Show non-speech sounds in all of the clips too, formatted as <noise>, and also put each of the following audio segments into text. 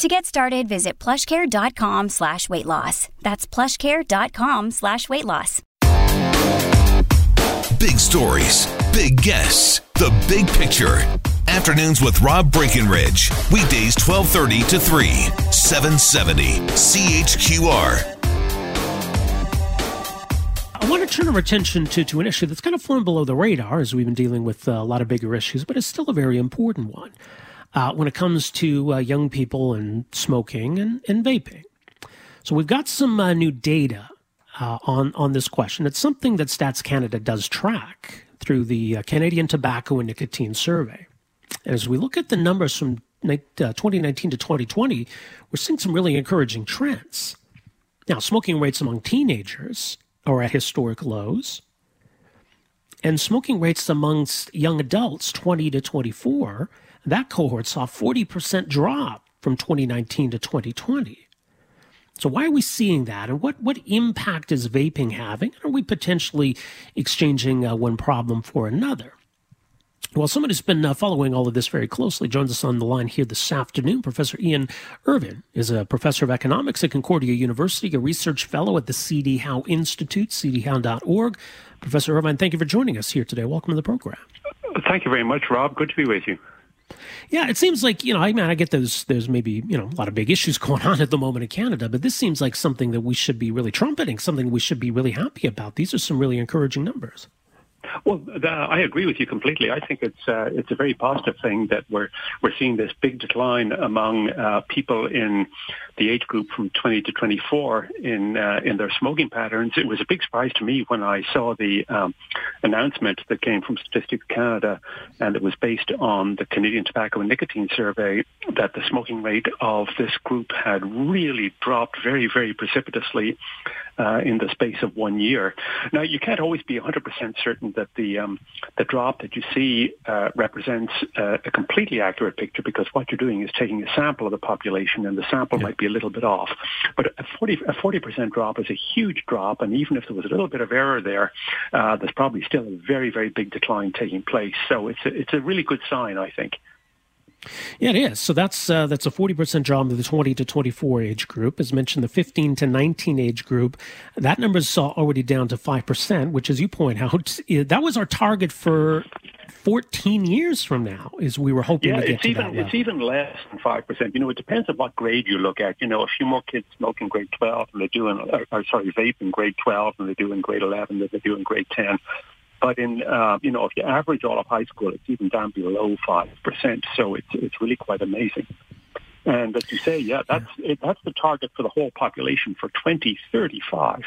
To get started, visit plushcare.com slash weight loss. That's plushcare.com slash weight loss. Big stories, big guests, the big picture. Afternoons with Rob Breckenridge. Weekdays 1230 to 3, 770 CHQR. I want to turn our attention to, to an issue that's kind of flown below the radar as we've been dealing with uh, a lot of bigger issues, but it's still a very important one uh, when it comes to uh, young people and smoking and, and vaping. So we've got some uh, new data uh, on on this question. It's something that Stats Canada does track through the uh, Canadian Tobacco and Nicotine Survey. And as we look at the numbers from 2019 to 2020, we're seeing some really encouraging trends. Now, smoking rates among teenagers are at historic lows. And smoking rates amongst young adults, 20 to 24, that cohort saw 40% drop from 2019 to 2020. So why are we seeing that, and what what impact is vaping having? Are we potentially exchanging uh, one problem for another? Well, someone who's been uh, following all of this very closely joins us on the line here this afternoon. Professor Ian Irvine is a professor of economics at Concordia University, a research fellow at the CD Howe Institute, cdhowe.org. Professor Irvine, thank you for joining us here today. Welcome to the program. Thank you very much, Rob. Good to be with you. Yeah, it seems like you know. I mean, I get those. There's maybe you know a lot of big issues <laughs> going on at the moment in Canada, but this seems like something that we should be really trumpeting, something we should be really happy about. These are some really encouraging numbers. Well, the, I agree with you completely. I think it's uh, it's a very positive thing that we're we're seeing this big decline among uh, people in the age group from 20 to 24 in uh, in their smoking patterns. It was a big surprise to me when I saw the um, announcement that came from Statistics Canada, and it was based on the Canadian Tobacco and Nicotine Survey that the smoking rate of this group had really dropped very very precipitously uh, in the space of one year. Now, you can't always be 100% certain that the um, the drop that you see uh, represents uh, a completely accurate picture because what you're doing is taking a sample of the population and the sample yeah. might be a little bit off. But a 40 a 40% drop is a huge drop, and even if there was a little bit of error there, uh, there's probably still a very very big decline taking place. So it's a, it's a really good sign, I think. Yeah, it is. So that's uh, that's a forty percent drop in the twenty to twenty four age group. As mentioned, the fifteen to nineteen age group, that number is already down to five percent, which, as you point out, that was our target for 14 years from now is we were hoping yeah, to get it's to even. It's even less than 5%. You know, it depends on what grade you look at. You know, a few more kids smoke in grade 12 than they do in, or, or sorry, vape in grade 12 than they do in grade 11 than they do in grade 10. But in uh, you know, if you average all of high school, it's even down below five percent. So it's it's really quite amazing. And as you say, yeah, that's it, that's the target for the whole population for 2035.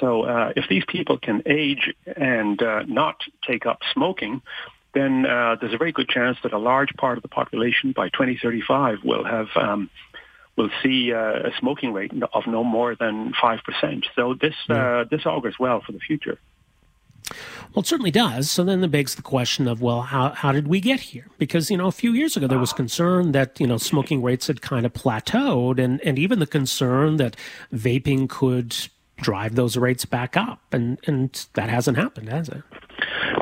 So uh, if these people can age and uh, not take up smoking, then uh, there's a very good chance that a large part of the population by 2035 will have um, will see uh, a smoking rate of no more than five percent. So this uh, this augurs well for the future. Well, it certainly does. So then it begs the question of, well, how, how did we get here? Because, you know, a few years ago, there was ah. concern that, you know, smoking rates had kind of plateaued and, and even the concern that vaping could drive those rates back up. And, and that hasn't happened, has it?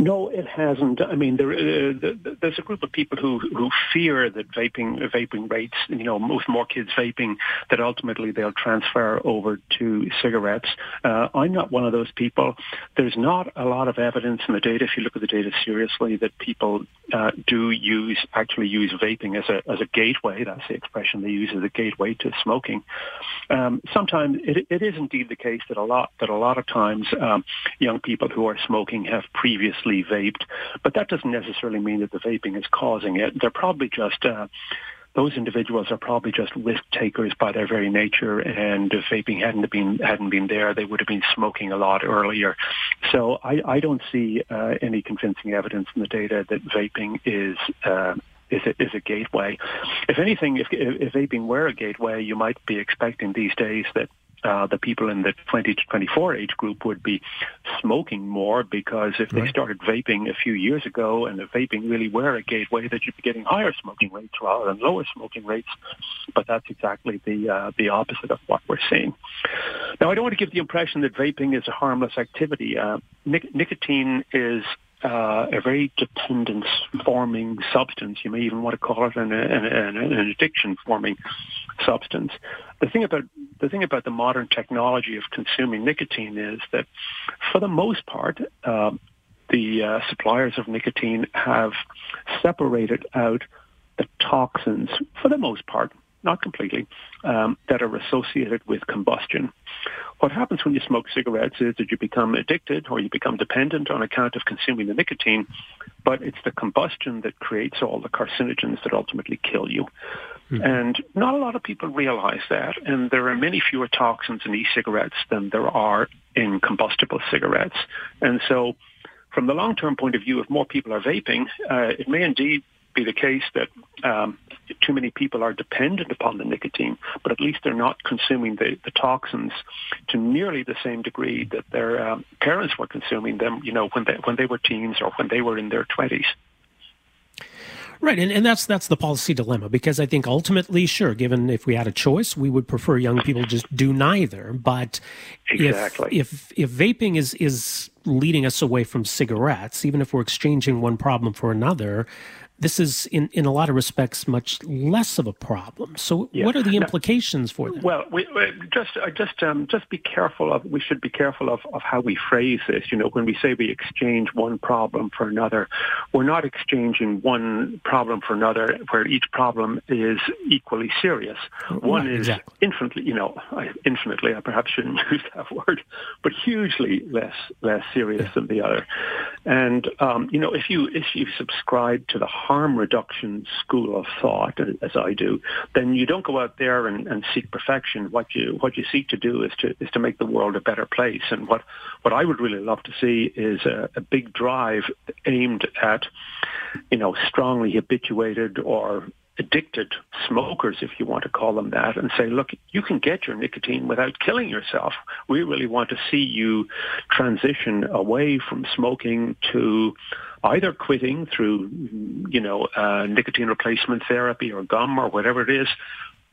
No, it hasn't. I mean, there, uh, there's a group of people who, who fear that vaping vaping rates, you know, most more kids vaping, that ultimately they'll transfer over to cigarettes. Uh, I'm not one of those people. There's not a lot of evidence in the data, if you look at the data seriously, that people uh, do use actually use vaping as a as a gateway. That's the expression they use as a gateway to smoking. Um, sometimes it, it is indeed the case that a lot that a lot of times um, young people who are smoking have previously vaped, but that doesn't necessarily mean that the vaping is causing it. They're probably just uh, those individuals are probably just risk takers by their very nature. And if vaping hadn't been hadn't been there, they would have been smoking a lot earlier. So I, I don't see uh, any convincing evidence in the data that vaping is. Uh, is a, is a gateway. If anything, if, if vaping were a gateway, you might be expecting these days that uh, the people in the 20 to 24 age group would be smoking more because if right. they started vaping a few years ago and the vaping really were a gateway, that you'd be getting higher smoking rates rather than lower smoking rates. But that's exactly the uh, the opposite of what we're seeing. Now, I don't want to give the impression that vaping is a harmless activity. Uh, nic- nicotine is uh, a very dependence-forming substance. You may even want to call it an, an, an addiction-forming substance. The thing about the thing about the modern technology of consuming nicotine is that, for the most part, uh, the uh, suppliers of nicotine have separated out the toxins, for the most part, not completely, um, that are associated with combustion. What happens when you smoke cigarettes is that you become addicted or you become dependent on account of consuming the nicotine, but it's the combustion that creates all the carcinogens that ultimately kill you. Mm-hmm. And not a lot of people realize that. And there are many fewer toxins in e-cigarettes than there are in combustible cigarettes. And so from the long-term point of view, if more people are vaping, uh, it may indeed be the case that um, too many people are dependent upon the nicotine, but at least they're not consuming the, the toxins to nearly the same degree that their um, parents were consuming them, you know, when they, when they were teens or when they were in their 20s. Right, and, and that's that's the policy dilemma because I think ultimately, sure, given if we had a choice, we would prefer young people just do neither. But exactly. if if if vaping is is leading us away from cigarettes, even if we're exchanging one problem for another, this is in, in a lot of respects much less of a problem. So, yeah. what are the implications now, for that? Well, we, just uh, just um, just be careful of. We should be careful of, of how we phrase this. You know, when we say we exchange one problem for another, we're not exchanging one problem for another where each problem is equally serious. One is exactly. infinitely, you know, infinitely. I perhaps shouldn't <laughs> use that word, but hugely less less serious yeah. than the other. And um, you know, if you if you subscribe to the harm reduction school of thought, uh, as I do, then you don't go out there and, and seek perfection. What you what you seek to do is to is to make the world a better place. And what what I would really love to see is a, a big drive aimed at, you know, strongly habituated or addicted smokers, if you want to call them that, and say, look, you can get your nicotine without killing yourself. We really want to see you transition away from smoking to either quitting through, you know, uh, nicotine replacement therapy or gum or whatever it is,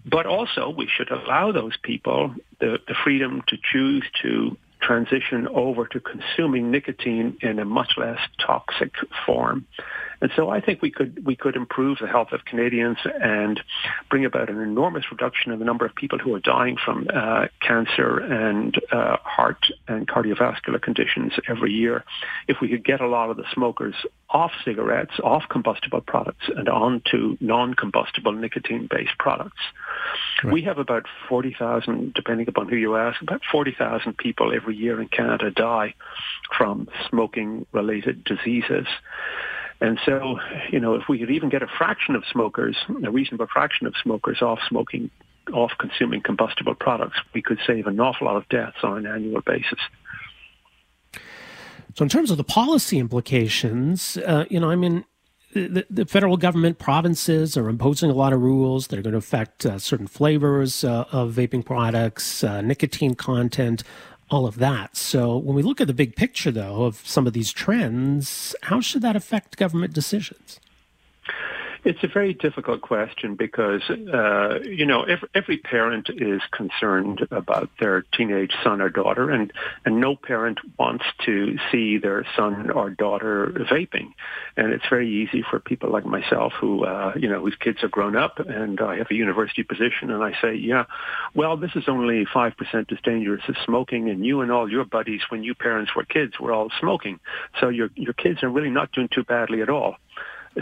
but also we should allow those people the, the freedom to choose to transition over to consuming nicotine in a much less toxic form. And so I think we could we could improve the health of Canadians and bring about an enormous reduction in the number of people who are dying from uh, cancer and uh, heart and cardiovascular conditions every year if we could get a lot of the smokers off cigarettes, off combustible products, and onto non-combustible nicotine-based products. Right. We have about 40,000, depending upon who you ask, about 40,000 people every year in Canada die from smoking-related diseases. And so, you know, if we could even get a fraction of smokers, a reasonable fraction of smokers off smoking, off consuming combustible products, we could save an awful lot of deaths on an annual basis. So, in terms of the policy implications, uh, you know, I mean, the, the, federal government, provinces are imposing a lot of rules that are going to affect uh, certain flavors uh, of vaping products, uh, nicotine content, all of that. So when we look at the big picture, though, of some of these trends, how should that affect government decisions? It's a very difficult question because, uh, you know, every, every, parent is concerned about their teenage son or daughter, and, and no parent wants to see their son or daughter vaping. And it's very easy for people like myself who, uh, you know, whose kids are grown up and I have a university position, and I say, yeah, well, this is only 5% as dangerous as smoking, and you and all your buddies, when you parents were kids, were all smoking. So your, your kids are really not doing too badly at all.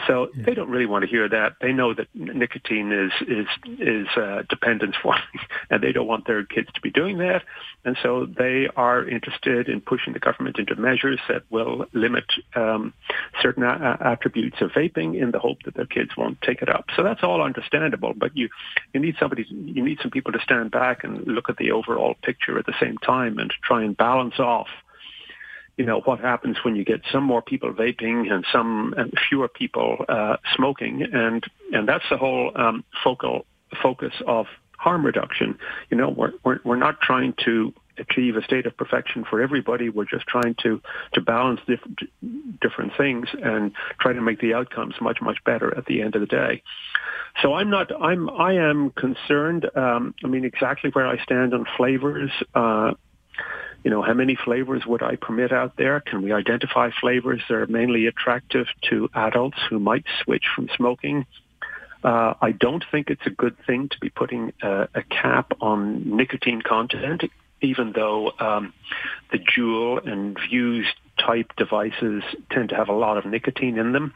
So they don't really want to hear that. They know that nicotine is is is uh, dependence forming, <laughs> and they don't want their kids to be doing that. And so they are interested in pushing the government into measures that will limit um, certain a- attributes of vaping in the hope that their kids won't take it up. So that's all understandable. But you you need somebody you need some people to stand back and look at the overall picture at the same time and try and balance off you know, what happens when you get some more people vaping and some and fewer people uh, smoking, and and that's the whole um, focal focus of harm reduction. You know, we're, we're, we're not trying to achieve a state of perfection for everybody. We're just trying to, to balance different, different things and try to make the outcomes much, much better at the end of the day. So I'm not, I'm, I am concerned. Um, I mean, exactly where I stand on flavors. Uh, you know, how many flavors would I permit out there? Can we identify flavors that are mainly attractive to adults who might switch from smoking? Uh, I don't think it's a good thing to be putting a, a cap on nicotine content, even though um, the Juul and Vuse type devices tend to have a lot of nicotine in them.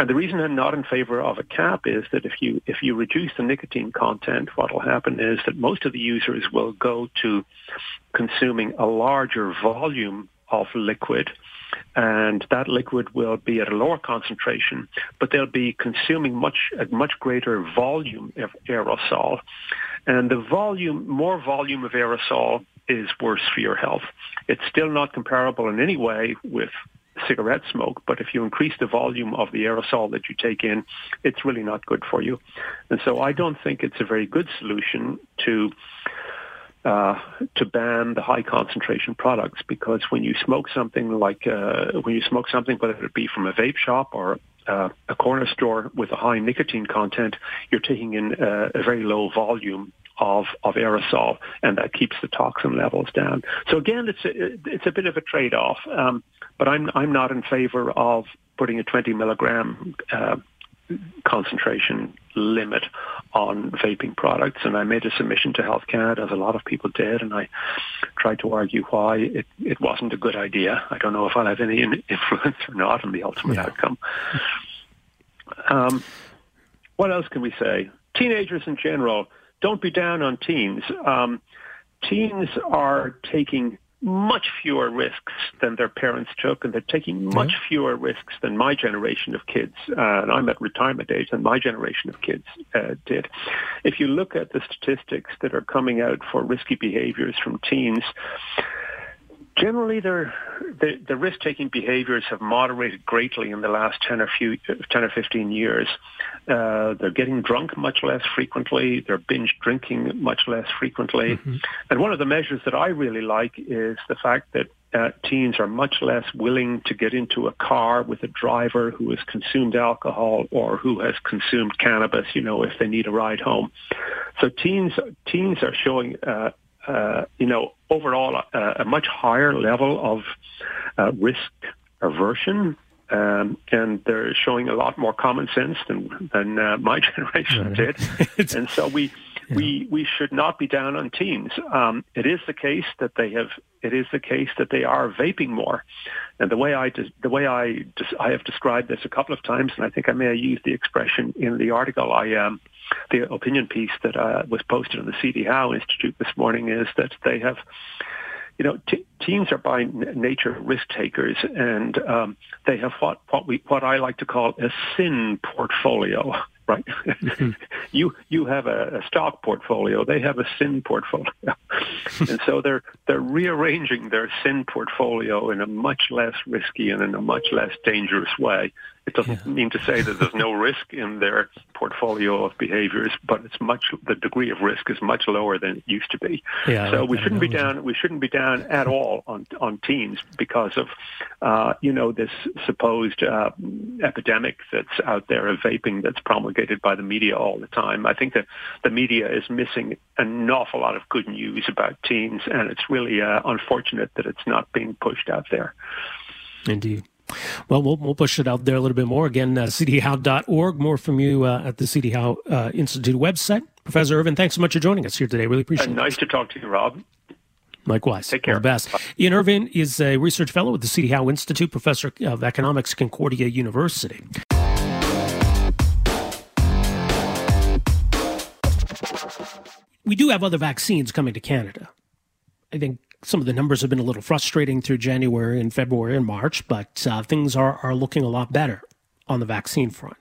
And the reason I'm not in favor of a cap is that if you if you reduce the nicotine content, what will happen is that most of the users will go to consuming a larger volume of liquid and that liquid will be at a lower concentration, but they'll be consuming much a much greater volume of aerosol. And the volume, more volume of aerosol is worse for your health. It's still not comparable in any way with cigarette smoke, but if you increase the volume of the aerosol that you take in, it's really not good for you. And so I don't think it's a very good solution to uh, to ban the high concentration products because when you smoke something like uh, when you smoke something, whether it be from a vape shop or uh, a corner store with a high nicotine content, you're taking in a, a very low volume of, of aerosol, and that keeps the toxin levels down. So again, it's a, it's a bit of a trade-off, um, but I'm I'm not in favor of putting a 20 milligram uh, concentration limit on vaping products. And I made a submission to Health Canada, as a lot of people did, and I tried to argue why it, it wasn't a good idea. I don't know if I'll have any influence or not on the ultimate yeah. outcome. Um, what else can we say? Teenagers in general, don't be down on teens. Um, teens are taking much fewer risks than their parents took, and they're taking much fewer risks than my generation of kids. Uh, and I'm at retirement age, and my generation of kids uh, did. If you look at the statistics that are coming out for risky behaviors from teens, Generally, the, the risk-taking behaviors have moderated greatly in the last 10 or, few, 10 or 15 years. Uh, they're getting drunk much less frequently. They're binge drinking much less frequently. Mm-hmm. And one of the measures that I really like is the fact that uh, teens are much less willing to get into a car with a driver who has consumed alcohol or who has consumed cannabis, you know, if they need a ride home. So teens teens are showing uh, uh, you know, overall uh, a much higher level of uh, risk aversion. Um, and they're showing a lot more common sense than than uh, my <laughs> generation did, <laughs> and so we yeah. we we should not be down on teens. Um, it is the case that they have. It is the case that they are vaping more, and the way I de- the way I de- I have described this a couple of times, and I think I may have used the expression in the article I um, the opinion piece that uh, was posted on the CD Howe Institute this morning is that they have, you know, t- teens are by n- nature risk takers, and um, they have what what we what I like to call a sin portfolio <laughs> right? Mm-hmm. <laughs> you you have a, a, stock portfolio; they have a sin portfolio, <laughs> and so they're they're rearranging their sin portfolio in a much less risky and in a much less dangerous way. It doesn't yeah. mean to say that there's no <laughs> risk in their portfolio of behaviors, but it's much the degree of risk is much lower than it used to be. Yeah, so we shouldn't be down. We shouldn't be down at all on on teens because of uh, you know this supposed uh, epidemic that's out there of vaping that's promulgated by the media all the time. I think that the media is missing an awful lot of good news about teens, and it's really uh, unfortunate that it's not being pushed out there. Indeed. Well, well, we'll push it out there a little bit more. Again, uh, cdhowe.org. More from you uh, at the CD Howe uh, Institute website. Professor Irvine, thanks so much for joining us here today. Really appreciate uh, it. Nice to talk to you, Rob. Likewise. Take care. All the best. Bye. Ian Irvine is a research fellow at the CD Howe Institute, professor of economics, Concordia University. We do have other vaccines coming to Canada. I think some of the numbers have been a little frustrating through January and February and March, but uh, things are, are looking a lot better on the vaccine front.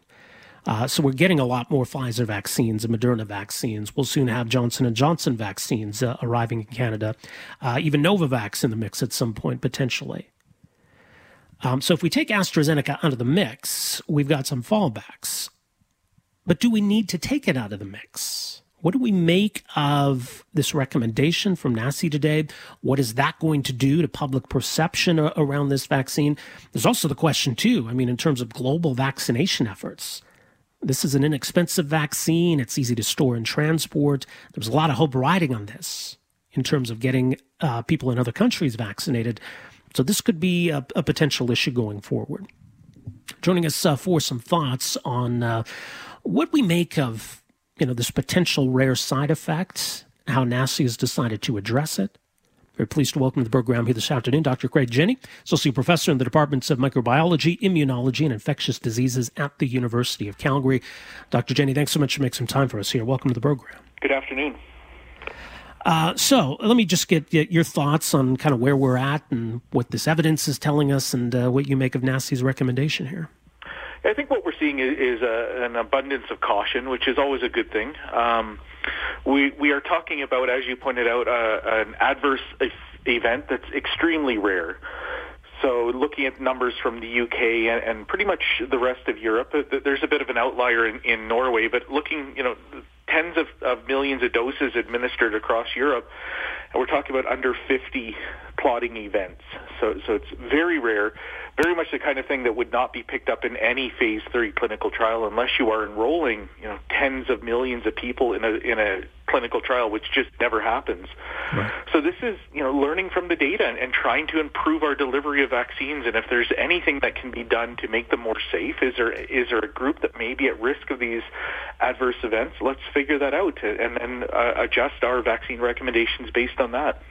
Uh, so we're getting a lot more Pfizer vaccines and Moderna vaccines. We'll soon have Johnson and Johnson vaccines uh, arriving in Canada, uh, even Novavax in the mix at some point potentially. Um, so if we take AstraZeneca out of the mix, we've got some fallbacks. But do we need to take it out of the mix? What do we make of this recommendation from NACI today? What is that going to do to public perception around this vaccine? There's also the question, too, I mean, in terms of global vaccination efforts. This is an inexpensive vaccine. It's easy to store and transport. There's a lot of hope riding on this in terms of getting uh, people in other countries vaccinated. So this could be a, a potential issue going forward. Joining us uh, for some thoughts on uh, what we make of you know this potential rare side effect, how NACI has decided to address it. Very pleased to welcome to the program here this afternoon Dr. Craig Jenne, Associate Professor in the Departments of Microbiology, Immunology, and Infectious Diseases at the University of Calgary. Dr. Jenne, thanks so much for making some time for us here. Welcome to the program. Good afternoon. Uh, so let me just get, get, your thoughts on kind of where we're at and what this evidence is telling us and uh, what you make of NACI's recommendation here. I think what we're seeing is, is a, an abundance of caution, which is always a good thing. Um, we we are talking about, as you pointed out, uh, an adverse event that's extremely rare. So looking at numbers from the UK and, and pretty much the rest of Europe, there's a bit of an outlier in, in Norway, but looking, you know, tens of, of millions of doses administered across Europe, and we're talking about under 50 clotting events. So, so it's very rare very much the kind of thing that would not be picked up in any phase three clinical trial unless you are enrolling, you know, tens of millions of people in a in a clinical trial, which just never happens. Right. So this is, you know, learning from the data and, and trying to improve our delivery of vaccines. And if there's anything that can be done to make them more safe, is there is there a group that may be at risk of these adverse events? Let's figure that out and then uh, adjust our vaccine recommendations based on that.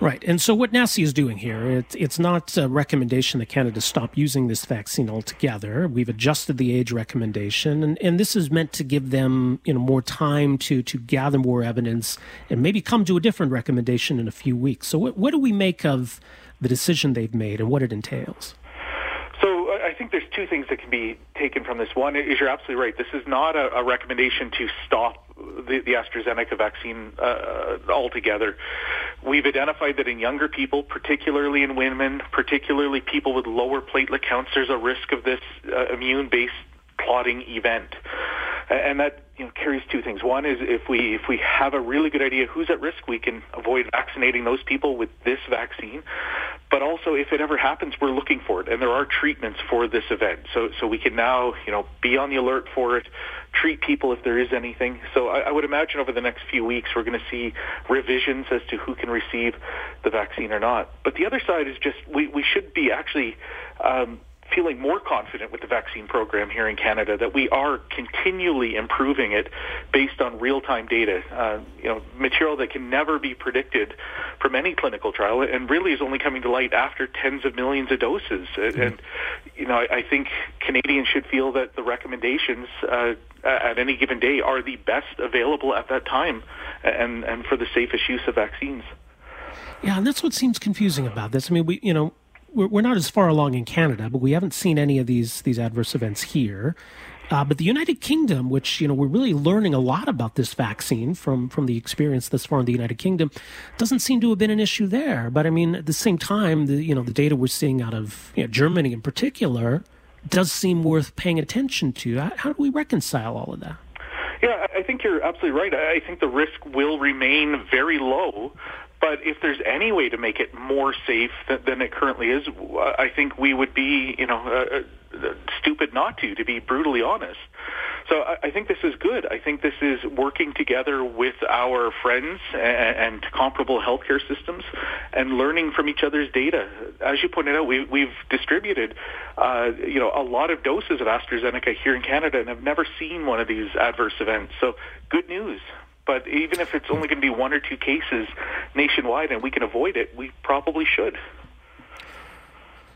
Right. And so what NACI is doing here, it, it's not a recommendation that Canada stop using this vaccine altogether. We've adjusted the age recommendation, and, and this is meant to give them you know, more time to, to gather more evidence and maybe come to a different recommendation in a few weeks. So what, what do we make of the decision they've made and what it entails? Think there's two things that can be taken from this. One is you're absolutely right. This is not a, a recommendation to stop the, the AstraZeneca vaccine uh, altogether. We've identified that in younger people, particularly in women, particularly people with lower platelet counts, there's a risk of this uh, immune-based clotting event. And that you know, carries two things. One is if we if we have a really good idea who's at risk, we can avoid vaccinating those people with this vaccine. But also, if it ever happens, we're looking for it, and there are treatments for this event. So so we can now you know be on the alert for it, treat people if there is anything. So I, I would imagine over the next few weeks we're going to see revisions as to who can receive the vaccine or not. But the other side is just we we should be actually. Um, feeling more confident with the vaccine program here in Canada that we are continually improving it based on real-time data. Uh, you know, material that can never be predicted from any clinical trial, and really is only coming to light after tens of millions of doses. Mm-hmm. And you know, I, I, think Canadians should feel that the recommendations uh, at any given day are the best available at that time, and and for the safest use of vaccines. Yeah, and that's what seems confusing about this. I mean, we, you know, we're, not as far along in Canada, but we haven't seen any of these these adverse events here. Uh, but the United Kingdom, which you know we're really learning a lot about this vaccine from from the experience thus far in the United Kingdom, doesn't seem to have been an issue there. But I mean, at the same time, the you know the data we're seeing out of you know, Germany in particular does seem worth paying attention to. How do we reconcile all of that? Yeah, I think you're absolutely right. I think the risk will remain very low but if there's any way to make it more safe than, than it currently is, I think we would be, you know, uh, uh, stupid not to, to be brutally honest. So I, I think this is good. I think this is working together with our friends and, and comparable healthcare systems and learning from each other's data. As you pointed out, we, we've distributed, uh, you know, a lot of doses of AstraZeneca here in Canada and have never seen one of these adverse events. So good news. But even if it's only going to be one or two cases nationwide and we can avoid it, we probably should.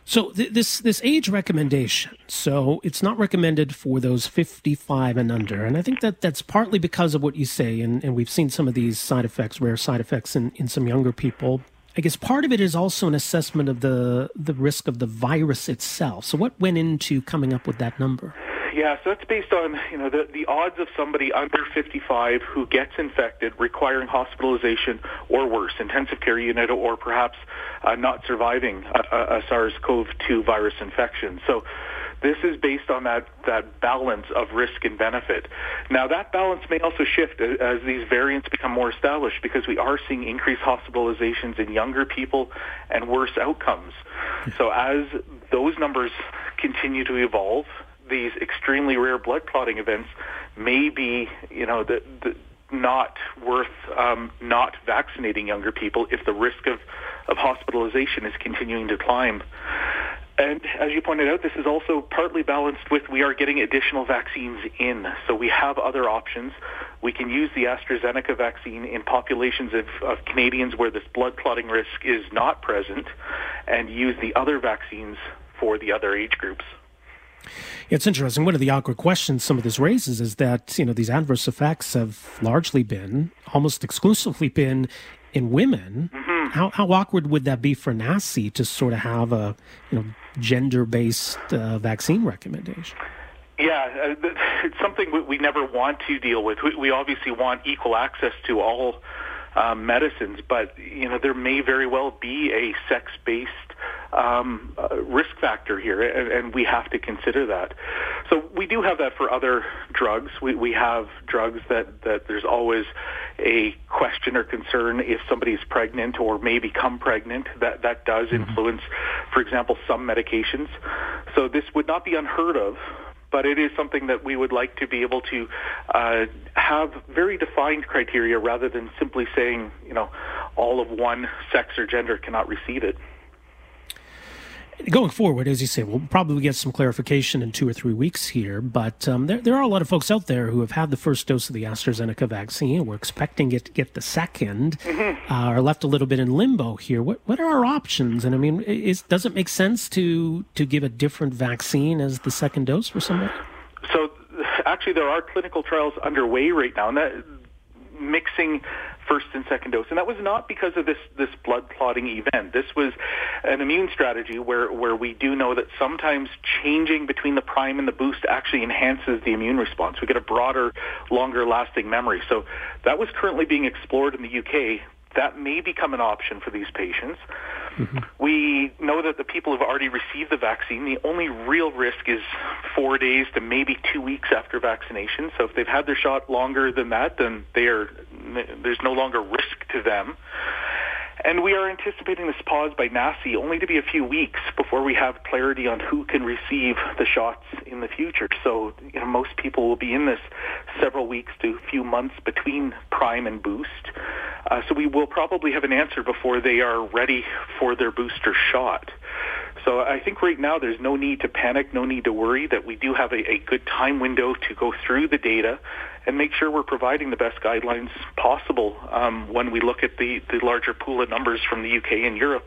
So th- this this age recommendation, so it's not recommended for those 55 and under, and I think that that's partly because of what you say, and, and we've seen some of these side effects, rare side effects in, in some younger people. I guess part of it is also an assessment of the the risk of the virus itself. So what went into coming up with that number? Yeah, so that's based on you know the the odds of somebody under 55 who gets infected, requiring hospitalization or worse, intensive care unit, or perhaps uh, not surviving a, a SARS-CoV-2 virus infection. So This is based on that, that balance of risk and benefit. Now, that balance may also shift as, as these variants become more established because we are seeing increased hospitalizations in younger people and worse outcomes. So as those numbers continue to evolve, these extremely rare blood clotting events may be, you know, the, the not worth um, not vaccinating younger people if the risk of, of hospitalization is continuing to climb. And as you pointed out, this is also partly balanced with we are getting additional vaccines in. So we have other options. We can use the AstraZeneca vaccine in populations of, of Canadians where this blood clotting risk is not present and use the other vaccines for the other age groups. It's interesting. One of the awkward questions some of this raises is that you know these adverse effects have largely been, almost exclusively been, in women. Mm-hmm. How how awkward would that be for NACI to sort of have a you know gender based uh, vaccine recommendation? Yeah, uh, <laughs> it's something we never want to deal with. We, we obviously want equal access to all um, medicines, but you know there may very well be a sex-based um, uh, risk factor here, and, and, we have to consider that. So we do have that for other drugs. We, we have drugs that, that there's always a question or concern if somebody's pregnant or may become pregnant. That that does mm-hmm. influence, for example, some medications. So this would not be unheard of but it is something that we would like to be able to uh, have very defined criteria rather than simply saying, you know, all of one sex or gender cannot receive it. Going forward, as you say, we'll probably get some clarification in two or three weeks here. But um, there, there are a lot of folks out there who have had the first dose of the AstraZeneca vaccine. We're expecting it to get the 2nd mm-hmm. uh, are left a little bit in limbo here. What what are our options? And I mean, is, does it make sense to to give a different vaccine as the second dose for somebody? So, actually, there are clinical trials underway right now, and that mixing first and second dose. And that was not because of this, this blood clotting event. This was an immune strategy where, where we do know that sometimes changing between the prime and the boost actually enhances the immune response. We get a broader, longer lasting memory. So that was currently being explored in the UK. That may become an option for these patients. Mm-hmm. We know that the people who've already received the vaccine, the only real risk is four days to maybe two weeks after vaccination. So if they've had their shot longer than that, then they are, there's no longer risk to them. And we are anticipating this pause by NACI only to be a few weeks before we have clarity on who can receive the shots in the future. So you know, most people will be in this several weeks to a few months between prime and boost. Uh, so we will probably have an answer before they are ready for their booster shot. So I think right now there's no need to panic, no need to worry that we do have a, a good time window to go through the data and make sure we're providing the best guidelines possible um, when we look at the, the larger pool of numbers from the UK and Europe.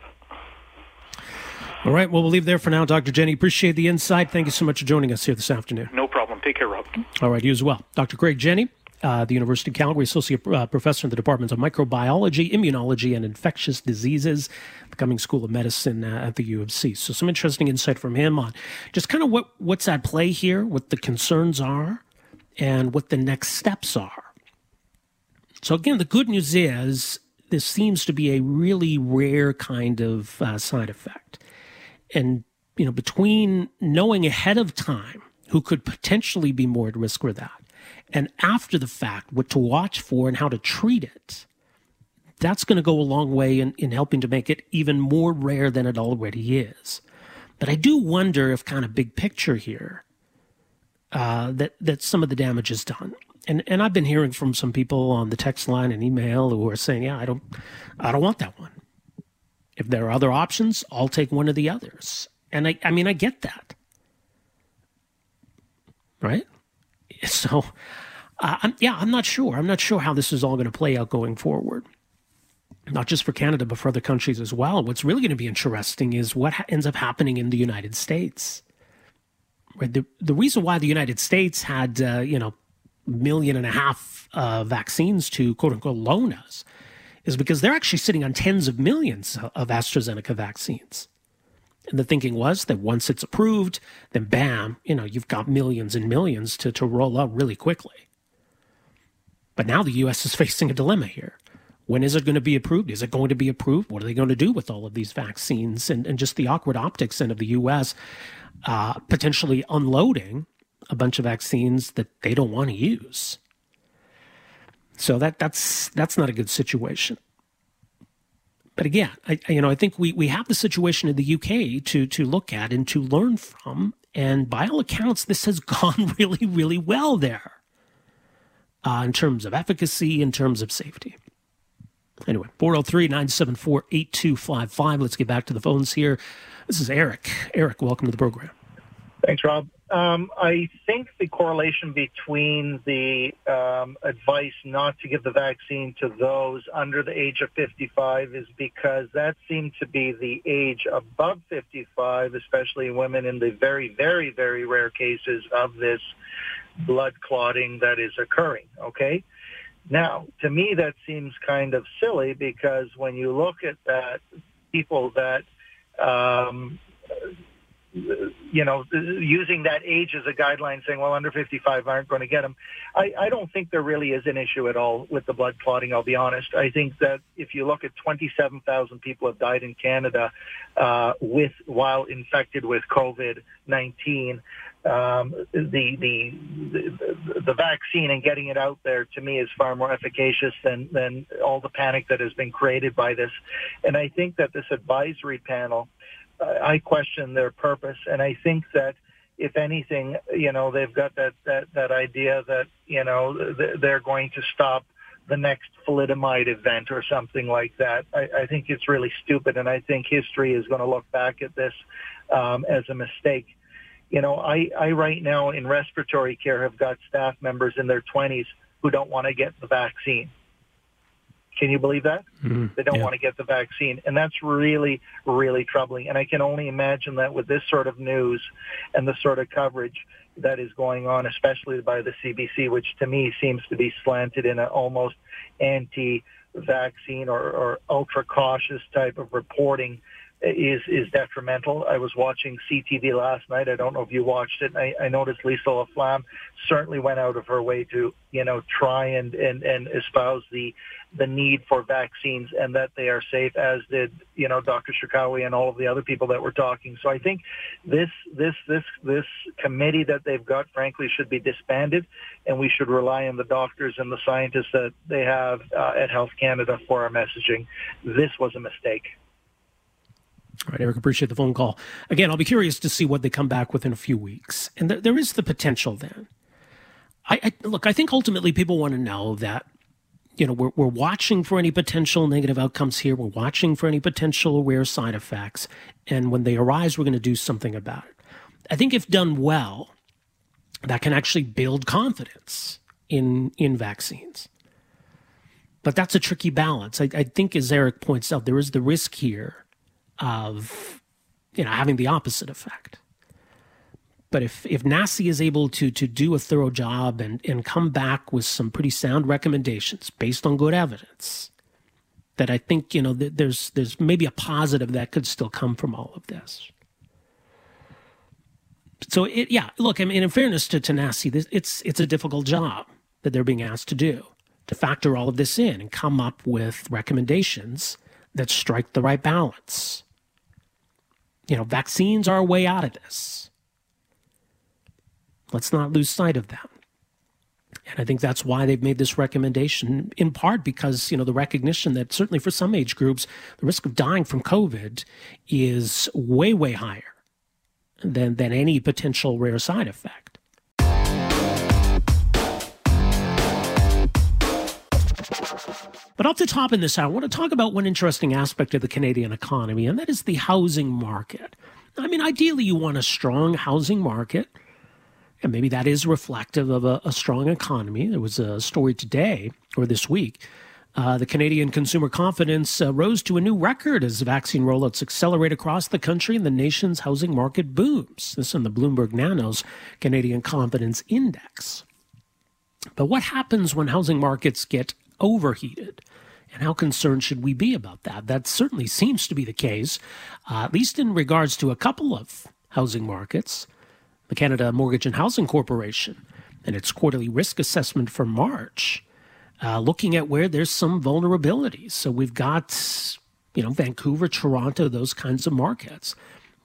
All right. Well, we'll leave there for now, Dr. Jenne. Appreciate the insight. Thank you so much for joining us here this afternoon. No problem. Take care, Rob. All right. You as well. Dr. Craig Jenne, uh, the University of Calgary Associate uh, Professor in the Departments of Microbiology, Immunology, and Infectious Diseases, the Cummings School of Medicine uh, at the U of C. So, some interesting insight from him on just kind of what, what's at play here, what the concerns are, and what the next steps are. So, again, the good news is this seems to be a really rare kind of uh, side effect. And, you know, between knowing ahead of time who could potentially be more at risk for that and after the fact what to watch for and how to treat it, that's going to go a long way in, in helping to make it even more rare than it already is. But I do wonder if, kind of big picture here, uh, that that some of the damage is done. And and I've been hearing from some people on the text line and email who are saying, yeah, I don't, I don't want that one. If there are other options, I'll take one of the others. And I, I mean, I get that, right? <laughs> So, uh, I'm, yeah, I'm not sure. I'm not sure how this is all going to play out going forward. Not just for Canada, but for other countries as well. What's really going to be interesting is what ha- ends up happening in the United States. Right? The, the reason why the United States had, uh, you know, million and a half uh, vaccines to quote unquote loan us is because they're actually sitting on tens of millions of AstraZeneca vaccines. And the thinking was that once it's approved, then bam, you know, you've got millions and millions to, to roll out really quickly. But now the US is <laughs> facing a dilemma here. When is it going to be approved? Is it going to be approved? What are they going to do with all of these vaccines? And, and just the awkward optics end of the US uh, potentially unloading a bunch of vaccines that they don't want to use. So that that's that's not a good situation. But again, I, you know, I think we, we have the situation in the UK to to look at and to learn from. And by all accounts, this has <laughs> gone really, really well there uh, in terms of efficacy, in terms of safety. Anyway, 403 974 8255. Let's get back to the phones here. This is Eric. Eric, welcome to the program. Thanks, Rob. Um, I think the correlation between the um, advice not to give the vaccine to those under the age of 55 is because that seemed to be the age above 55, especially women in the very, very, very rare cases of this blood clotting that is occurring. Okay. Now, to me, that seems kind of silly because when you look at that, people that um, you know, using that age as a guideline, saying, well, under 55 aren't going to get them. I, I don't think there really is an issue at all with the blood clotting, I'll be honest. I think that if you look at 27,000 people have died in Canada uh, with while infected with COVID-19, um, the, the, the the vaccine and getting it out there to me is far more efficacious than than all the panic that has been created by this. And I think that this advisory panel I question their purpose, and I think that if anything, you know, they've got that that that idea that you know they're going to stop the next thalidomide event or something like that. I, I think it's really stupid, and I think history is going to look back at this um, as a mistake. You know, I, I right now in respiratory care have got staff members in their 20s who don't want to get the vaccine. Can you believe that? Mm-hmm. They don't yeah. want to get the vaccine. And that's really, really troubling. And I can only imagine that with this sort of news and the sort of coverage that is going on, especially by the CBC, which to me seems to be slanted in an almost anti-vaccine or, or ultra cautious type of reporting is is detrimental. I was watching CTV last night. I don't know if you watched it. I, I noticed Lisa LaFlamme certainly went out of her way to you know try and and and espouse the the need for vaccines and that they are safe, as did you know Dr. Cherkaoui and all of the other people that were talking. So I think this this this this committee that they've got, frankly, should be disbanded, and we should rely on the doctors and the scientists that they have uh, at Health Canada for our messaging. This was a mistake. All right, Eric, appreciate the phone call. Again, I'll be curious to see what they come back with in a few weeks. And th- there is the potential then. I, I, look, I think ultimately people want to know that, you know, we're, we're watching for any potential negative outcomes here. We're watching for any potential rare side effects. And when they arise, we're going to do something about it. I think if done well, that can actually build confidence in, in vaccines. But that's a tricky balance. I, I think, as Eric points out, there is the risk here of you know having the opposite effect. But if if NACI is able to to do a thorough job and and come back with some pretty sound recommendations based on good evidence, that I think you know there's there's maybe a positive that could still come from all of this. So it yeah look I mean in fairness to, NACI this, it's it's a difficult job that they're being asked to do to factor all of this in and come up with recommendations that strike the right balance you know, vaccines are a way out of this. Let's not lose sight of that. And I think that's why they've made this recommendation, in part because, you know, the recognition that certainly for some age groups, the risk of dying from COVID is way, way higher than, than any potential rare side effect. But off the top in this hour, I want to talk about one interesting aspect of the Canadian economy, and that is the housing market. I mean, ideally, you want a strong housing market, and maybe that is reflective of a, a strong economy. There was a story today or this week. Uh, the Canadian consumer confidence uh, rose to a new record as vaccine rollouts accelerate across the country and the nation's housing market booms. This in the Bloomberg Nanos Canadian Confidence Index. But what happens when housing markets get overheated? And how concerned should we be about that? That certainly seems to be the case, uh, at least in regards to a couple of housing markets. The Canada Mortgage and Housing Corporation and its quarterly risk assessment for March, uh, looking at where there's some vulnerabilities. So we've got, you know, Vancouver, Toronto, those kinds of markets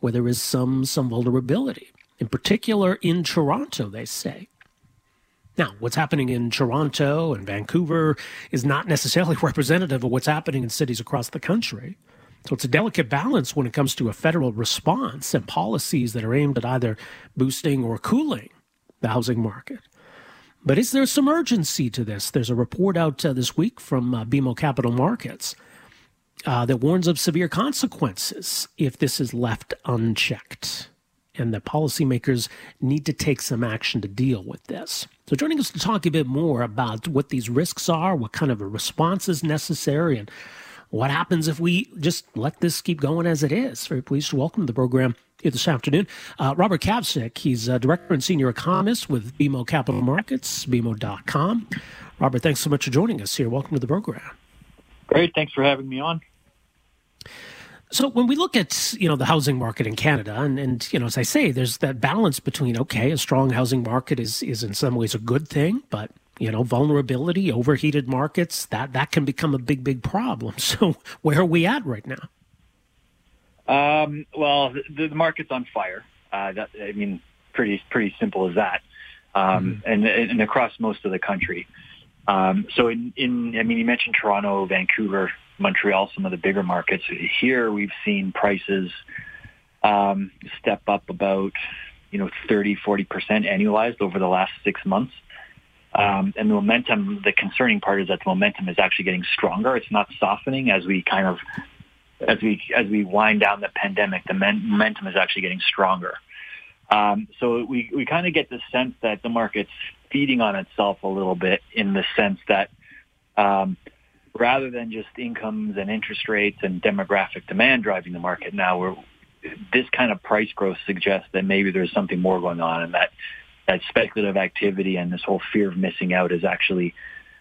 where there is some some vulnerability, in particular in Toronto, they say. Now, what's happening in Toronto and Vancouver is not necessarily <laughs> representative of what's happening in cities across the country. So it's a delicate balance when it comes to a federal response and policies that are aimed at either boosting or cooling the housing market. But is there some urgency to this? There's a report out uh, this week from uh, BMO Capital Markets uh, that warns of severe consequences if this is left unchecked, and that policymakers need to take some action to deal with this. So, joining us to talk a bit more about what these risks are, what kind of a response is necessary, and what happens if we just let this keep going as it is. Very pleased to welcome the program here this afternoon uh, Robert Kavcic. He's a director and senior economist with BMO Capital Markets, BMO.com. Robert, thanks so much for joining us here. Welcome to the program. Great. Thanks for having me on. So when we look at you know the housing market in Canada, and, and you know as I say, there's that balance between okay, a strong housing market is is in some ways a good thing, but you know vulnerability, overheated markets that that can become a big big problem. <laughs> So where are we at right now? Um, well, the, the, market's on fire. Uh, that, I mean, pretty pretty simple as that, um, mm-hmm. and, and across most of the country. Um, so in, in, I mean, you mentioned Toronto, Vancouver, Montreal, some of the bigger markets. Here we've seen prices um, step up about, you know, 30, 40% annualized over the last six months. Um, and the momentum, the concerning part is that the momentum is actually getting stronger. It's not softening as we kind of, as we, as we wind down the pandemic, the men, momentum is actually getting stronger. Um, so we, we kind of get the sense that the market's feeding on itself a little bit in the sense that um, rather than just incomes and interest rates and demographic demand driving the market, now we're this kind of price growth suggests that maybe there's something more going on, and that that speculative activity and this whole fear of missing out is actually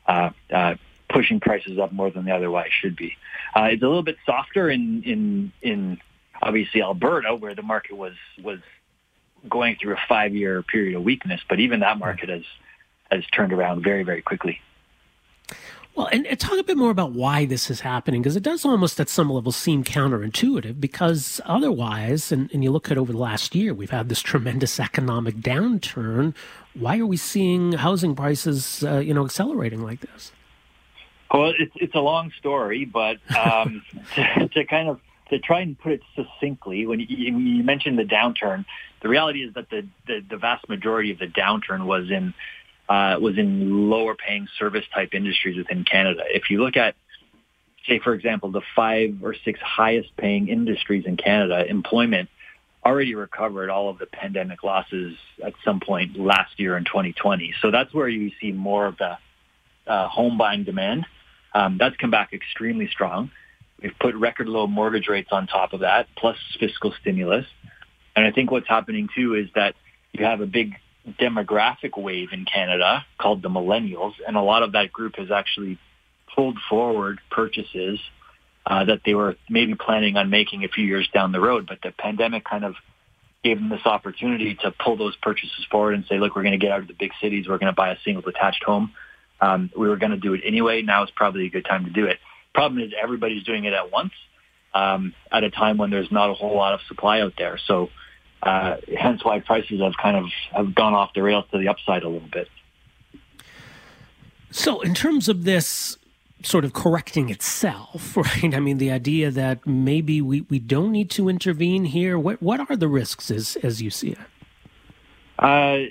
uh, uh, pushing prices up more than they otherwise should be. Uh, it's a little bit softer in in in obviously Alberta, where the market was was going through a five year period of weakness, but even that market has has turned around very very quickly. Well, and, and, talk a bit more about why this is happening, because it does almost at some level seem counterintuitive, because otherwise, and, and you look at over the last year, we've had this tremendous economic downturn. Why are we seeing housing prices, uh, you know, accelerating like this? Well, it's, it's a long story, but um, <laughs> to, to, kind of to try and put it succinctly, when you, you mentioned the downturn, the reality is that the, the, the vast majority of the downturn was in uh, was in lower paying service type industries within Canada. If you look at, say, for example, the five or six highest paying industries in Canada, employment already recovered all of the pandemic losses at some point last year in 2020. So that's where you see more of the uh, home buying demand. Um, that's come back extremely strong. We've put record low mortgage rates on top of that, plus fiscal stimulus. And I think what's happening too is that you have a big demographic wave in Canada called the millennials, and a lot of that group has actually pulled forward purchases uh, that they were maybe planning on making a few years down the road, but the pandemic kind of gave them this opportunity to pull those purchases forward and say, look, we're going to get out of the big cities. We're going to buy a single detached home. Um, we were going to do it anyway. Now is probably a good time to do it. Problem is everybody's doing it at once um, at a time when there's not a whole lot of supply out there. So uh, hence why prices have kind of have gone off the rails to the upside a little bit. So, in terms of this sort of correcting itself, <laughs> right? I mean, the idea that maybe we, we don't need to intervene here. What what are the risks as as you see it? Uh,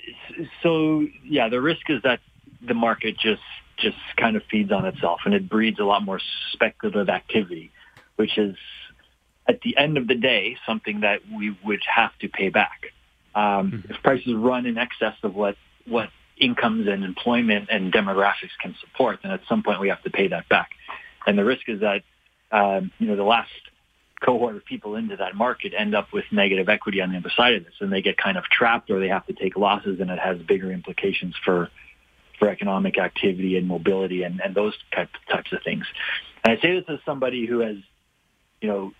so yeah, the risk is that the market just just kind of feeds on itself and it breeds a lot more speculative activity, which is at the end of the day something that we would have to pay back. Um, mm-hmm. If prices run in excess of what what incomes and employment and demographics can support, then at some point we have to pay that back. And the risk is that um, you know the last cohort of people into that market end up with negative equity on the other side of this, and they get kind of trapped, or they have to take losses, and it has bigger implications for for economic activity and mobility and, and those type, types of things. And I say this as somebody who has, you know,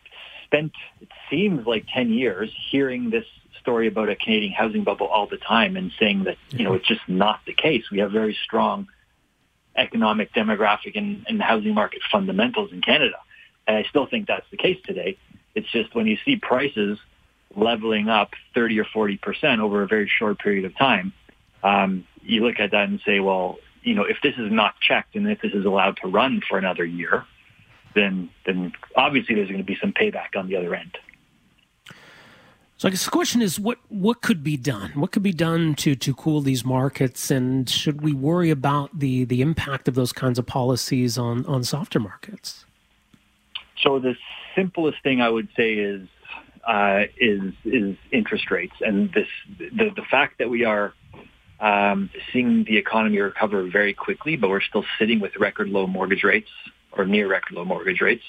spent, it seems like 10 years hearing this story about a Canadian housing bubble all the time and saying that, you know, it's just not the case. We have very strong economic, demographic, and, and housing market fundamentals in Canada. And I still think that's the case today. It's just when you see prices leveling up 30 or 40 percent over a very short period of time, um, you look at that and say, well, you know, if this is not checked and if this is allowed to run for another year, then then obviously there's going to be some payback on the other end. So I guess the question is, what what could be done? What could be done to to cool these markets, and should we worry about the the impact of those kinds of policies on on softer markets? So the simplest thing I would say is uh, is is interest rates, and this the the fact that we are um, seeing the economy recover very quickly, but we're still sitting with record low mortgage rates or near record low mortgage rates,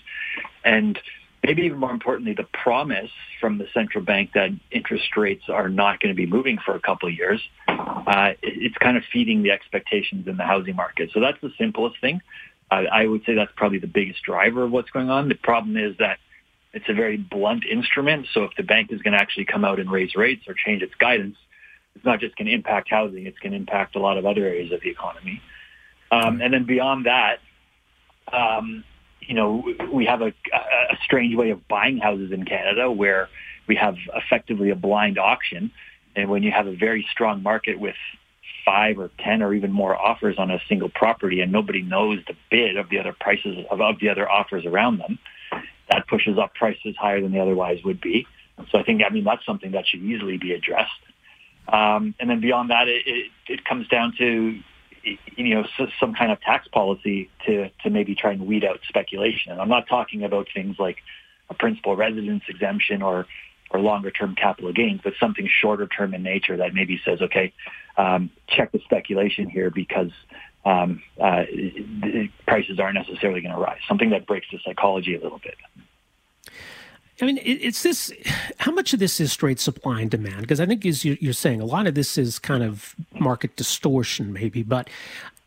and maybe even more importantly, the promise from the central bank that interest rates are not going to be moving for a couple of years, uh, it's kind of feeding the expectations in the housing market. So that's the simplest thing. I would say that's probably the biggest driver of what's going on. The problem is that it's a very blunt instrument. So if the bank is going to actually come out and raise rates or change its guidance, it's not just going to impact housing; it's going to impact a lot of other areas of the economy. Um, and then beyond that, um, you know, we have a, a strange way of buying houses in Canada where we have effectively a blind auction. And when you have a very strong market with five or ten or even more offers on a single property and nobody knows the bid of the other prices of, of the other offers around them, that pushes up prices higher than they otherwise would be. So I think, I mean, that's something that should easily be addressed. Um, and then beyond that, it, it, it comes down to you know some kind of tax policy to to maybe try and weed out speculation. And I'm not talking about things like a principal residence exemption or or longer term capital gains, but something shorter term in nature that maybe says, okay, um, check the speculation here because um, uh, prices aren't necessarily going to rise. Something that breaks the psychology a little bit. I mean, it's this. How much of this is straight supply and demand? Because I think, as you're saying, a lot of this is kind of market distortion, maybe. But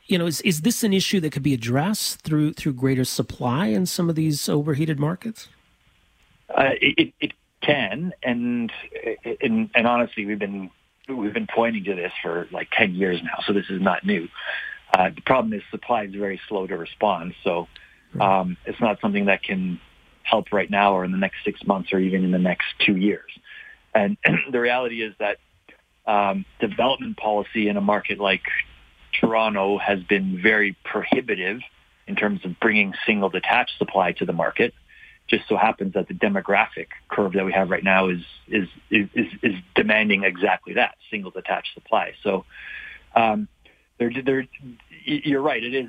you know, is is this an issue that could be addressed through through greater supply in some of these overheated markets? Uh, it, it can, and, and and honestly, we've been we've been pointing to this for like ten years now, so this is not new. Uh, the problem is supply is very slow to respond, so um, it's not something that can help right now or in the next six months or even in the next two years. And, and <clears throat> the reality is that um, development policy in a market like Toronto has been very prohibitive in terms of bringing single detached supply to the market. Just so happens that the demographic curve that we have right now is is is, is demanding exactly that single detached supply. So, um, they're, you're right. It is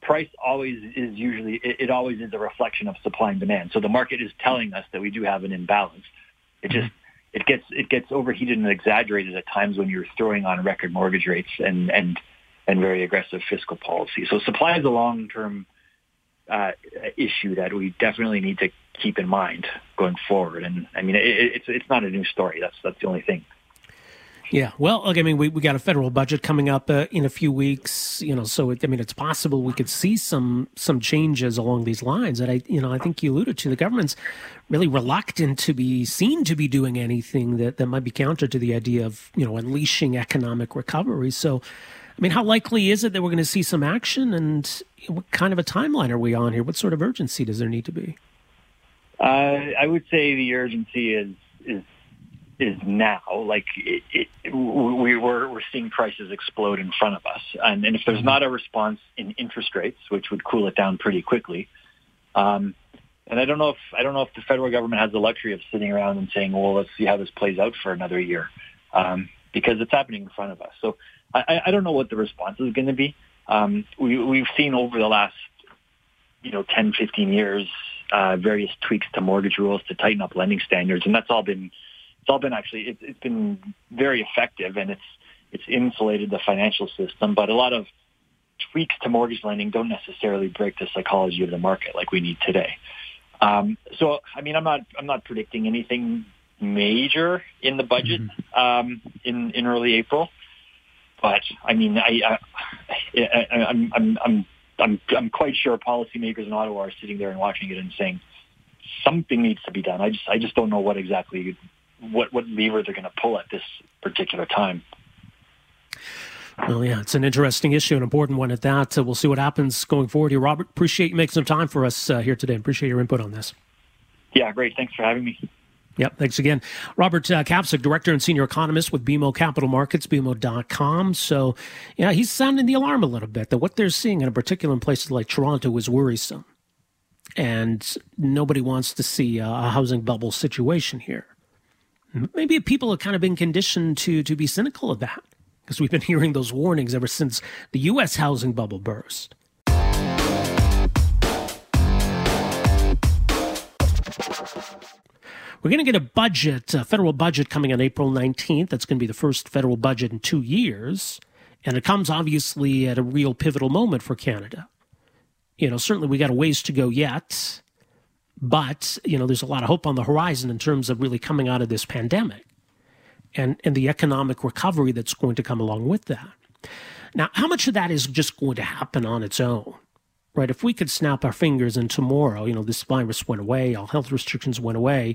price always is usually it, it, always is a reflection of supply and demand. So the market is telling us that we do have an imbalance. It just it gets it gets overheated and exaggerated at times when you're throwing on record mortgage rates and and and very aggressive fiscal policy. So supply is a long term uh, issue that we definitely need to keep in mind going forward. And I mean, it, it's it's not a new story. That's that's the only thing. Yeah, well, I mean, we, we got a federal budget coming up uh, in a few weeks, you know, so it, I mean, it's possible we could see some some changes along these lines. That I, you know, I think you alluded to. The government's really reluctant to be seen to be doing anything that that might be counter to the idea of you know unleashing economic recovery. So, I mean, how likely is it that we're going to see some action, and what kind of a timeline are we on here? What sort of urgency does there need to be? Uh, I would say the urgency is is is now. Like it, it, we were we're seeing prices explode in front of us, and, and if there's mm-hmm. not a response in interest rates, which would cool it down pretty quickly, um, and I don't know if I don't know if the federal government has the luxury of sitting around and saying, "Well, let's see how this plays out for another year," um, because it's happening in front of us. So I, I don't know what the response is going to be. Um, we, we've seen over the last you know 10, 15 years uh, various tweaks to mortgage rules to tighten up lending standards, and that's all been it's all been actually it's, it's been very effective and it's it's insulated the financial system. But a lot of tweaks to mortgage lending don't necessarily break the psychology of the market like we need today. Um, so I mean I'm not I'm not predicting anything major in the budget mm-hmm. um, in in early April. But I mean, I, I, I, I'm, I'm, I'm, I'm, I'm quite sure policymakers in Ottawa are sitting there and watching it and saying something needs to be done. I just, I just don't know what exactly what what lever they're going to pull at this particular time. Well, yeah, it's an interesting issue, an important one at that. Uh, we'll see what happens going forward here. Robert, appreciate you making some time for us uh, here today. Appreciate your input on this. Yeah, great. Thanks for having me. Yep. Thanks again. Robert uh, Kavcic, Director and Senior Economist with BMO Capital Markets, BMO.com. So, yeah, he's sounding the alarm a little bit that what they're seeing, in a particular in places like Toronto, is worrisome. And nobody wants to see a housing bubble situation here. Maybe people have kind of been conditioned to, to be cynical of that because we've been hearing those warnings ever since the U.S. housing bubble burst. We're going to get a budget, a federal budget coming on April 19th. That's going to be the first federal budget in two years. And it comes obviously at a real pivotal moment for Canada. You know, certainly we got a ways to go yet, but, you know, there's a lot of hope on the horizon in terms of really coming out of this pandemic and, and the economic recovery that's going to come along with that. Now, how much of that is just going to happen on its own? Right? If we could snap our fingers and tomorrow, you know, this virus went away, all health restrictions went away,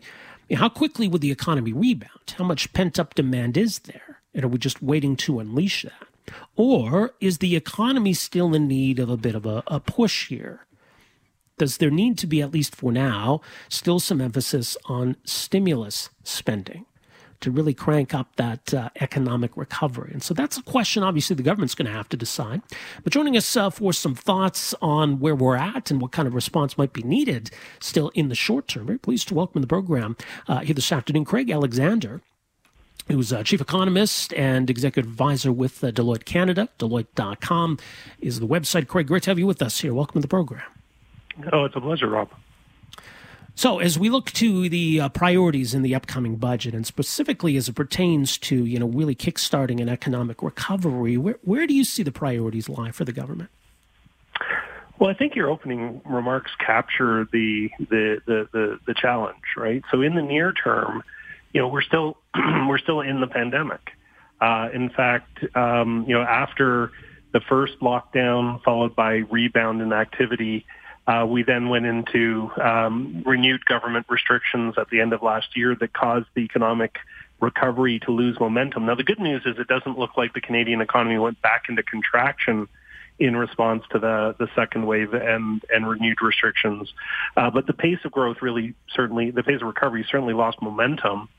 how quickly would the economy rebound? How much pent up demand is there? And are we just waiting to unleash that? Or is the economy still in need of a bit of a, a push here? Does there need to be, at least for now, still some emphasis on stimulus spending? to really crank up that uh, economic recovery? And so that's a question, obviously, the government's going to have to decide. But joining us uh, for some thoughts on where we're at and what kind of response might be needed still in the short term, very pleased to welcome the program uh, here this afternoon, Craig Alexander who's a chief economist and executive advisor with uh, Deloitte Canada. Deloitte.com is the website. Craig, great to have you with us here. Welcome to the program. Oh, it's a pleasure, Rob. So, as we look to the uh, priorities in the upcoming budget, and specifically as it pertains to you know really kickstarting an economic recovery, where where do you see the priorities lie for the government? Well, I think your opening remarks capture the the the the, the challenge, right? So, in the near term, you know, we're still <clears throat> we're still in the pandemic. Uh, in fact, um, you know, after the first lockdown followed by rebound in activity uh, we then went into um, renewed government restrictions at the end of last year that caused the economic recovery to lose momentum. Now, the good news is it doesn't look like the Canadian economy went back into contraction in response to the, the second wave and, and renewed restrictions. Uh, but the pace of growth really certainly, the pace of recovery certainly lost momentum.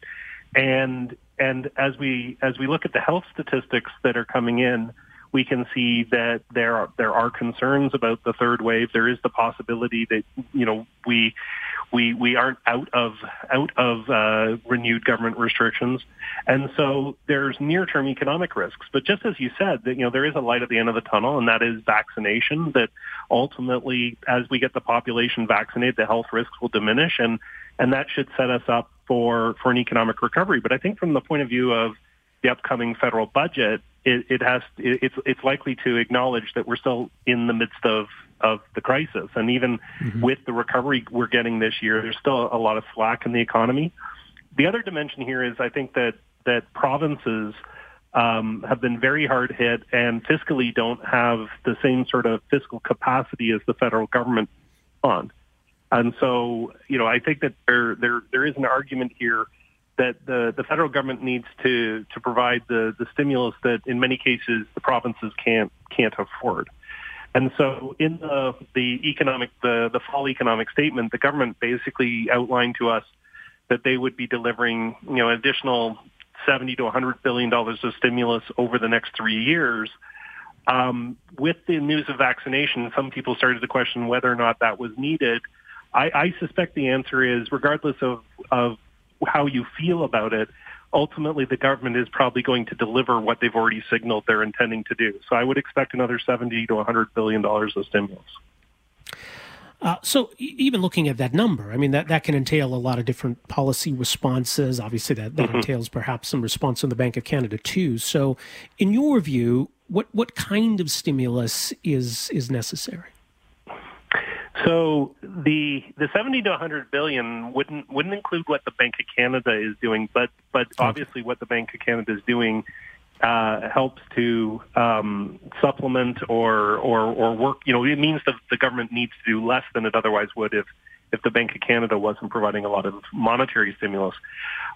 And, and as we, as we look at the health statistics that are coming in, we can see that there are there are concerns about the third wave. There is the possibility that you know we we we aren't out of out of uh, renewed government restrictions, and so there's near term economic risks. But just as you said, that you know there is a light at the end of the tunnel, and that is vaccination. That ultimately, as we get the population vaccinated, the health risks will diminish, and and that should set us up for for an economic recovery. But I think from the point of view of the upcoming federal budget, it, it has it, it's it's likely to acknowledge that we're still in the midst of of the crisis, and even mm-hmm. with the recovery we're getting this year, there's still a lot of slack in the economy. The other dimension here is I think that that provinces um, have been very hard hit and fiscally don't have the same sort of fiscal capacity as the federal government on. And so, you know, I think that there there there is an argument here that the, the federal government needs to, to provide the, the stimulus that in many cases the provinces can't, can't afford. And so in the, the economic, the, the fall economic statement, the government basically outlined to us that they would be delivering, you know, additional 70 to 100 billion dollars of stimulus over the next three years. Um, with the news of vaccination, some people started to question whether or not that was needed. I, I suspect the answer is, regardless of, of how you feel about it, ultimately the government is probably going to deliver what they've already signaled they're intending to do. So I would expect another 70 to 100 billion dollars of stimulus. Uh, so even looking at that number, I mean that, that can entail a lot of different policy responses. Obviously, that, that mm-hmm. entails perhaps some response from the Bank of Canada too. So, in your view, what what kind of stimulus is is necessary? So the the 70 to 100 billion wouldn't wouldn't include what the Bank of Canada is doing, but but obviously what the Bank of Canada is doing uh, helps to um, supplement or, or or work. You know, it means that the government needs to do less than it otherwise would if if the Bank of Canada wasn't providing a lot of monetary stimulus.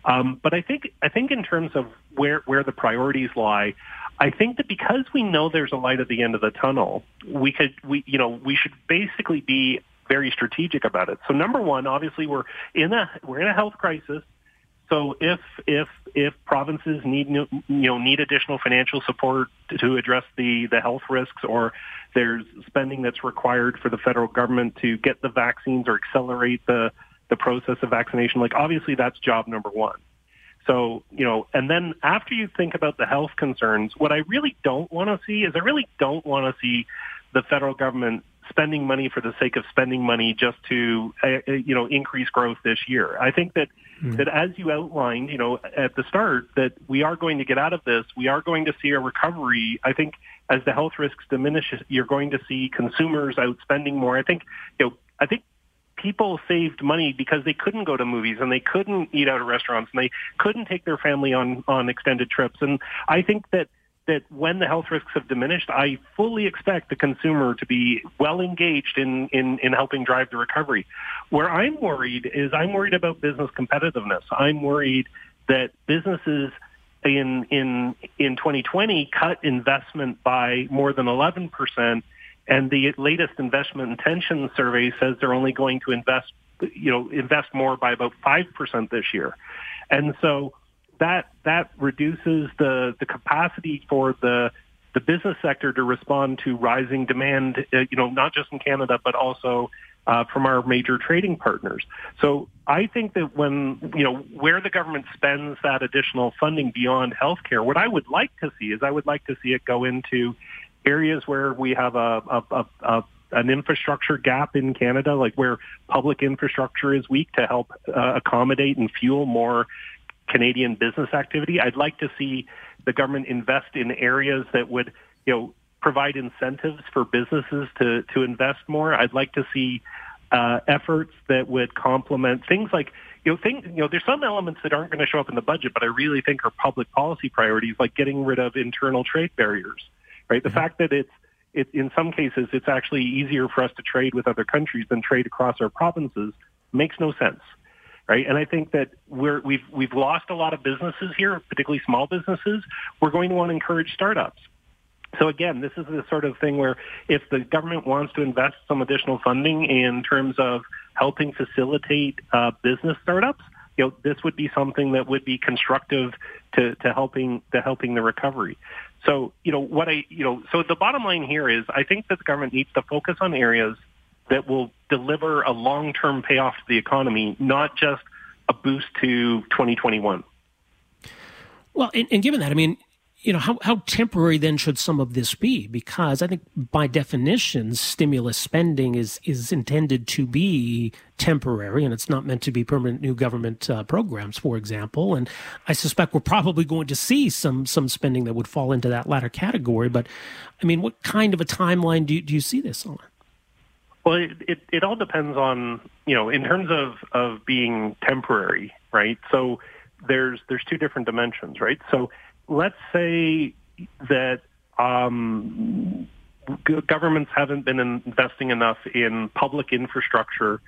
Um, but I think I think in terms of where where the priorities lie, I think that because we know there's a light at the end of the tunnel, we could we you know we should basically be very strategic about it. So number one, obviously we're in a we're in a health crisis. so if if if provinces need you know need additional financial support to address the the health risks, or there's spending that's required for the federal government to get the vaccines or accelerate the the process of vaccination, like obviously that's job number one. So, you know, and then after you think about the health concerns, what I really don't want to see is I really don't want to see the federal government spending money for the sake of spending money just to, uh, uh, you know, increase growth this year. I think that mm. that as you outlined, you know, at the start, that we are going to get out of this. We are going to see a recovery. I think as the health risks diminish, you're going to see consumers out spending more. I think, you know, I think people saved money because they couldn't go to movies and they couldn't eat out at restaurants and they couldn't take their family on on extended trips. And I think that that when the health risks have diminished, I fully expect the consumer to be well engaged in, in, in helping drive the recovery. Where I'm worried is I'm worried about business competitiveness. I'm worried that businesses in in in 2020 cut investment by more than 11 percent and the latest investment intention survey says they're only going to invest, you know, invest more by about 5% this year. And so that, that reduces the, the capacity for the, the business sector to respond to rising demand, uh, you know, not just in Canada, but also uh, from our major trading partners. So I think that when, you know, where the government spends that additional funding beyond healthcare, what I would like to see is I would like to see it go into areas where we have a, a, a, a an infrastructure gap in Canada, like where public infrastructure is weak to help uh, accommodate and fuel more Canadian business activity. I'd like to see the government invest in areas that would, you know, provide incentives for businesses to, to invest more. I'd like to see uh, efforts that would complement things like, you know, things, you know, there's some elements that aren't going to show up in the budget, but I really think are public policy priorities, like getting rid of internal trade barriers right? The mm-hmm. fact that it's it, in some cases it's actually easier for us to trade with other countries than trade across our provinces makes no sense, right? And I think that we're we've we've lost a lot of businesses here, particularly small businesses. We're going to want to encourage startups. So again, this is the sort of thing where if the government wants to invest some additional funding in terms of helping facilitate uh, business startups, you know, this would be something that would be constructive to, to helping to helping the recovery. So, you know, what I, you know, so the bottom line here is I think that the government needs to focus on areas that will deliver a long-term payoff to the economy, not just a boost to 2021. Well, and, and given that, I mean, you know, how, how temporary then should some of this be? Because I think by definition, stimulus spending is, is intended to be temporary and it's not meant to be permanent new government uh, programs, for example. And I suspect we're probably going to see some, some spending that would fall into that latter category. But I mean, what kind of a timeline do you, do you see this on? Well, it, it, it all depends on, you know, in terms of, of being temporary, right? So there's, there's two different dimensions, right? So let's say that um, governments haven't been investing enough in public infrastructure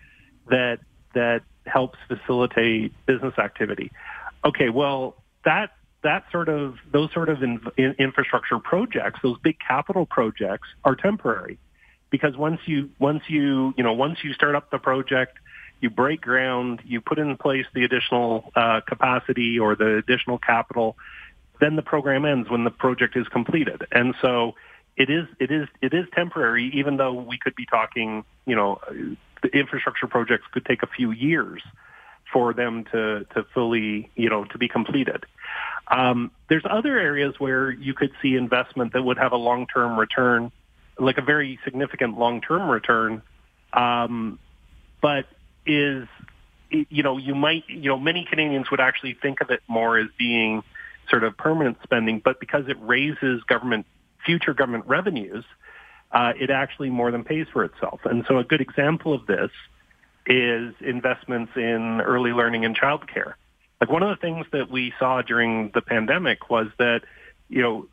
that that helps facilitate business activity. Okay, well that that sort of those sort of in, in infrastructure projects, those big capital projects, are temporary because once you once you you know once you start up the project, you break ground, you put in place the additional uh, capacity or the additional capital then the program ends when the project is completed. And so it is it is it is temporary, even though we could be talking, you know, the infrastructure projects could take a few years for them to to fully, you know, to be completed. Um, there's other areas where you could see investment that would have a long-term return, like a very significant long-term return, um, but is you know you might you know many Canadians would actually think of it more as being sort of permanent spending, but because it raises government future government revenues, uh, it actually more than pays for itself. And so a good example of this is investments in early learning and childcare. Like one of the things that we saw during the pandemic was that, you know,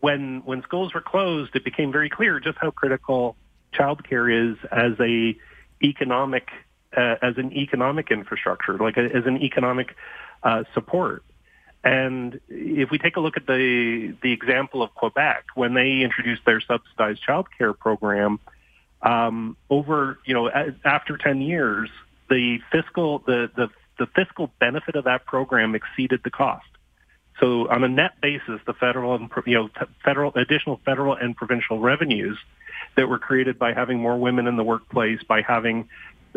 when when schools were closed, it became very clear just how critical childcare is as a economic uh, as an economic infrastructure, like a, as an economic uh, support. And if we take a look at the the example of Quebec, when they introduced their subsidized childcare program, um, over you know after ten years, the fiscal the the the fiscal benefit of that program exceeded the cost. So on a net basis, the federal and you know federal additional federal and provincial revenues that were created by having more women in the workplace, by having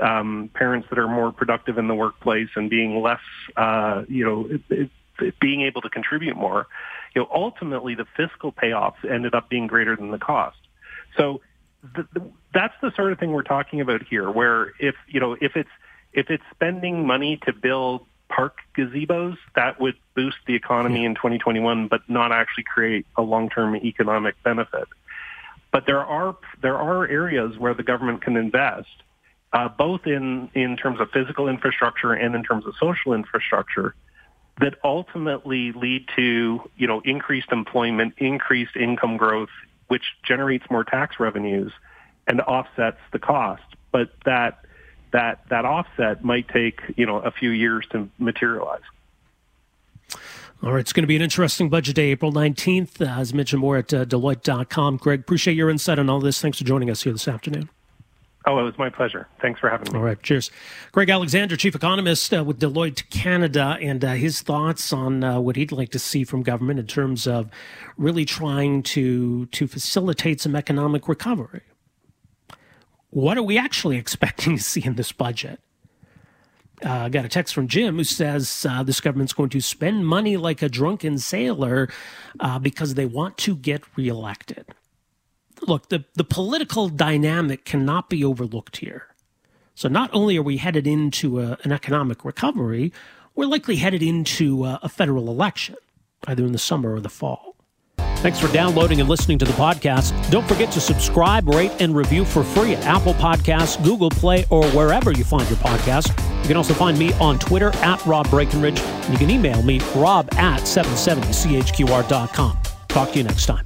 um, parents that are more productive in the workplace and being less, uh, you know, being able to contribute more, you know, ultimately the fiscal payoffs ended up being greater than the cost. So the, the, that's the sort of thing we're talking about here, where if you know if it's if it's spending money to build park gazebos, that would boost the economy in 2021, but not actually create a long-term economic benefit. But there are there are areas where the government can invest, uh, both in in terms of physical infrastructure and in terms of social infrastructure, that ultimately lead to you know increased employment, increased income growth, which generates more tax revenues and offsets the cost. But that that that offset might take you know a few years to materialize. All right, it's going to be an interesting budget day, April 19th. Uh, as mentioned, more at uh, Deloitte.com. Greg, appreciate your insight on all this. Thanks for joining us here this afternoon. Oh, it was my pleasure. Thanks for having me. All right, cheers. Greg Alexander, Chief Economist uh, with Deloitte Canada, and uh, his thoughts on uh, what he'd like to see from government in terms of really trying to to facilitate some economic recovery. What are we actually <laughs> expecting to see in this budget? uh, I got a text from Jim who says uh, this government's going to spend money like a drunken sailor uh, because they want to get reelected. Look, the, the political dynamic cannot be overlooked here. So, not only are we headed into a, an economic recovery, we're likely headed into a, a federal election, either in the summer or the fall. Thanks for downloading and listening to the podcast. Don't forget to subscribe, rate, and review for free at Apple Podcasts, Google Play, or wherever you find your podcast. You can also find me on Twitter at Rob Breckenridge, and you can email me, rob at 770chqr.com. Talk to you next time.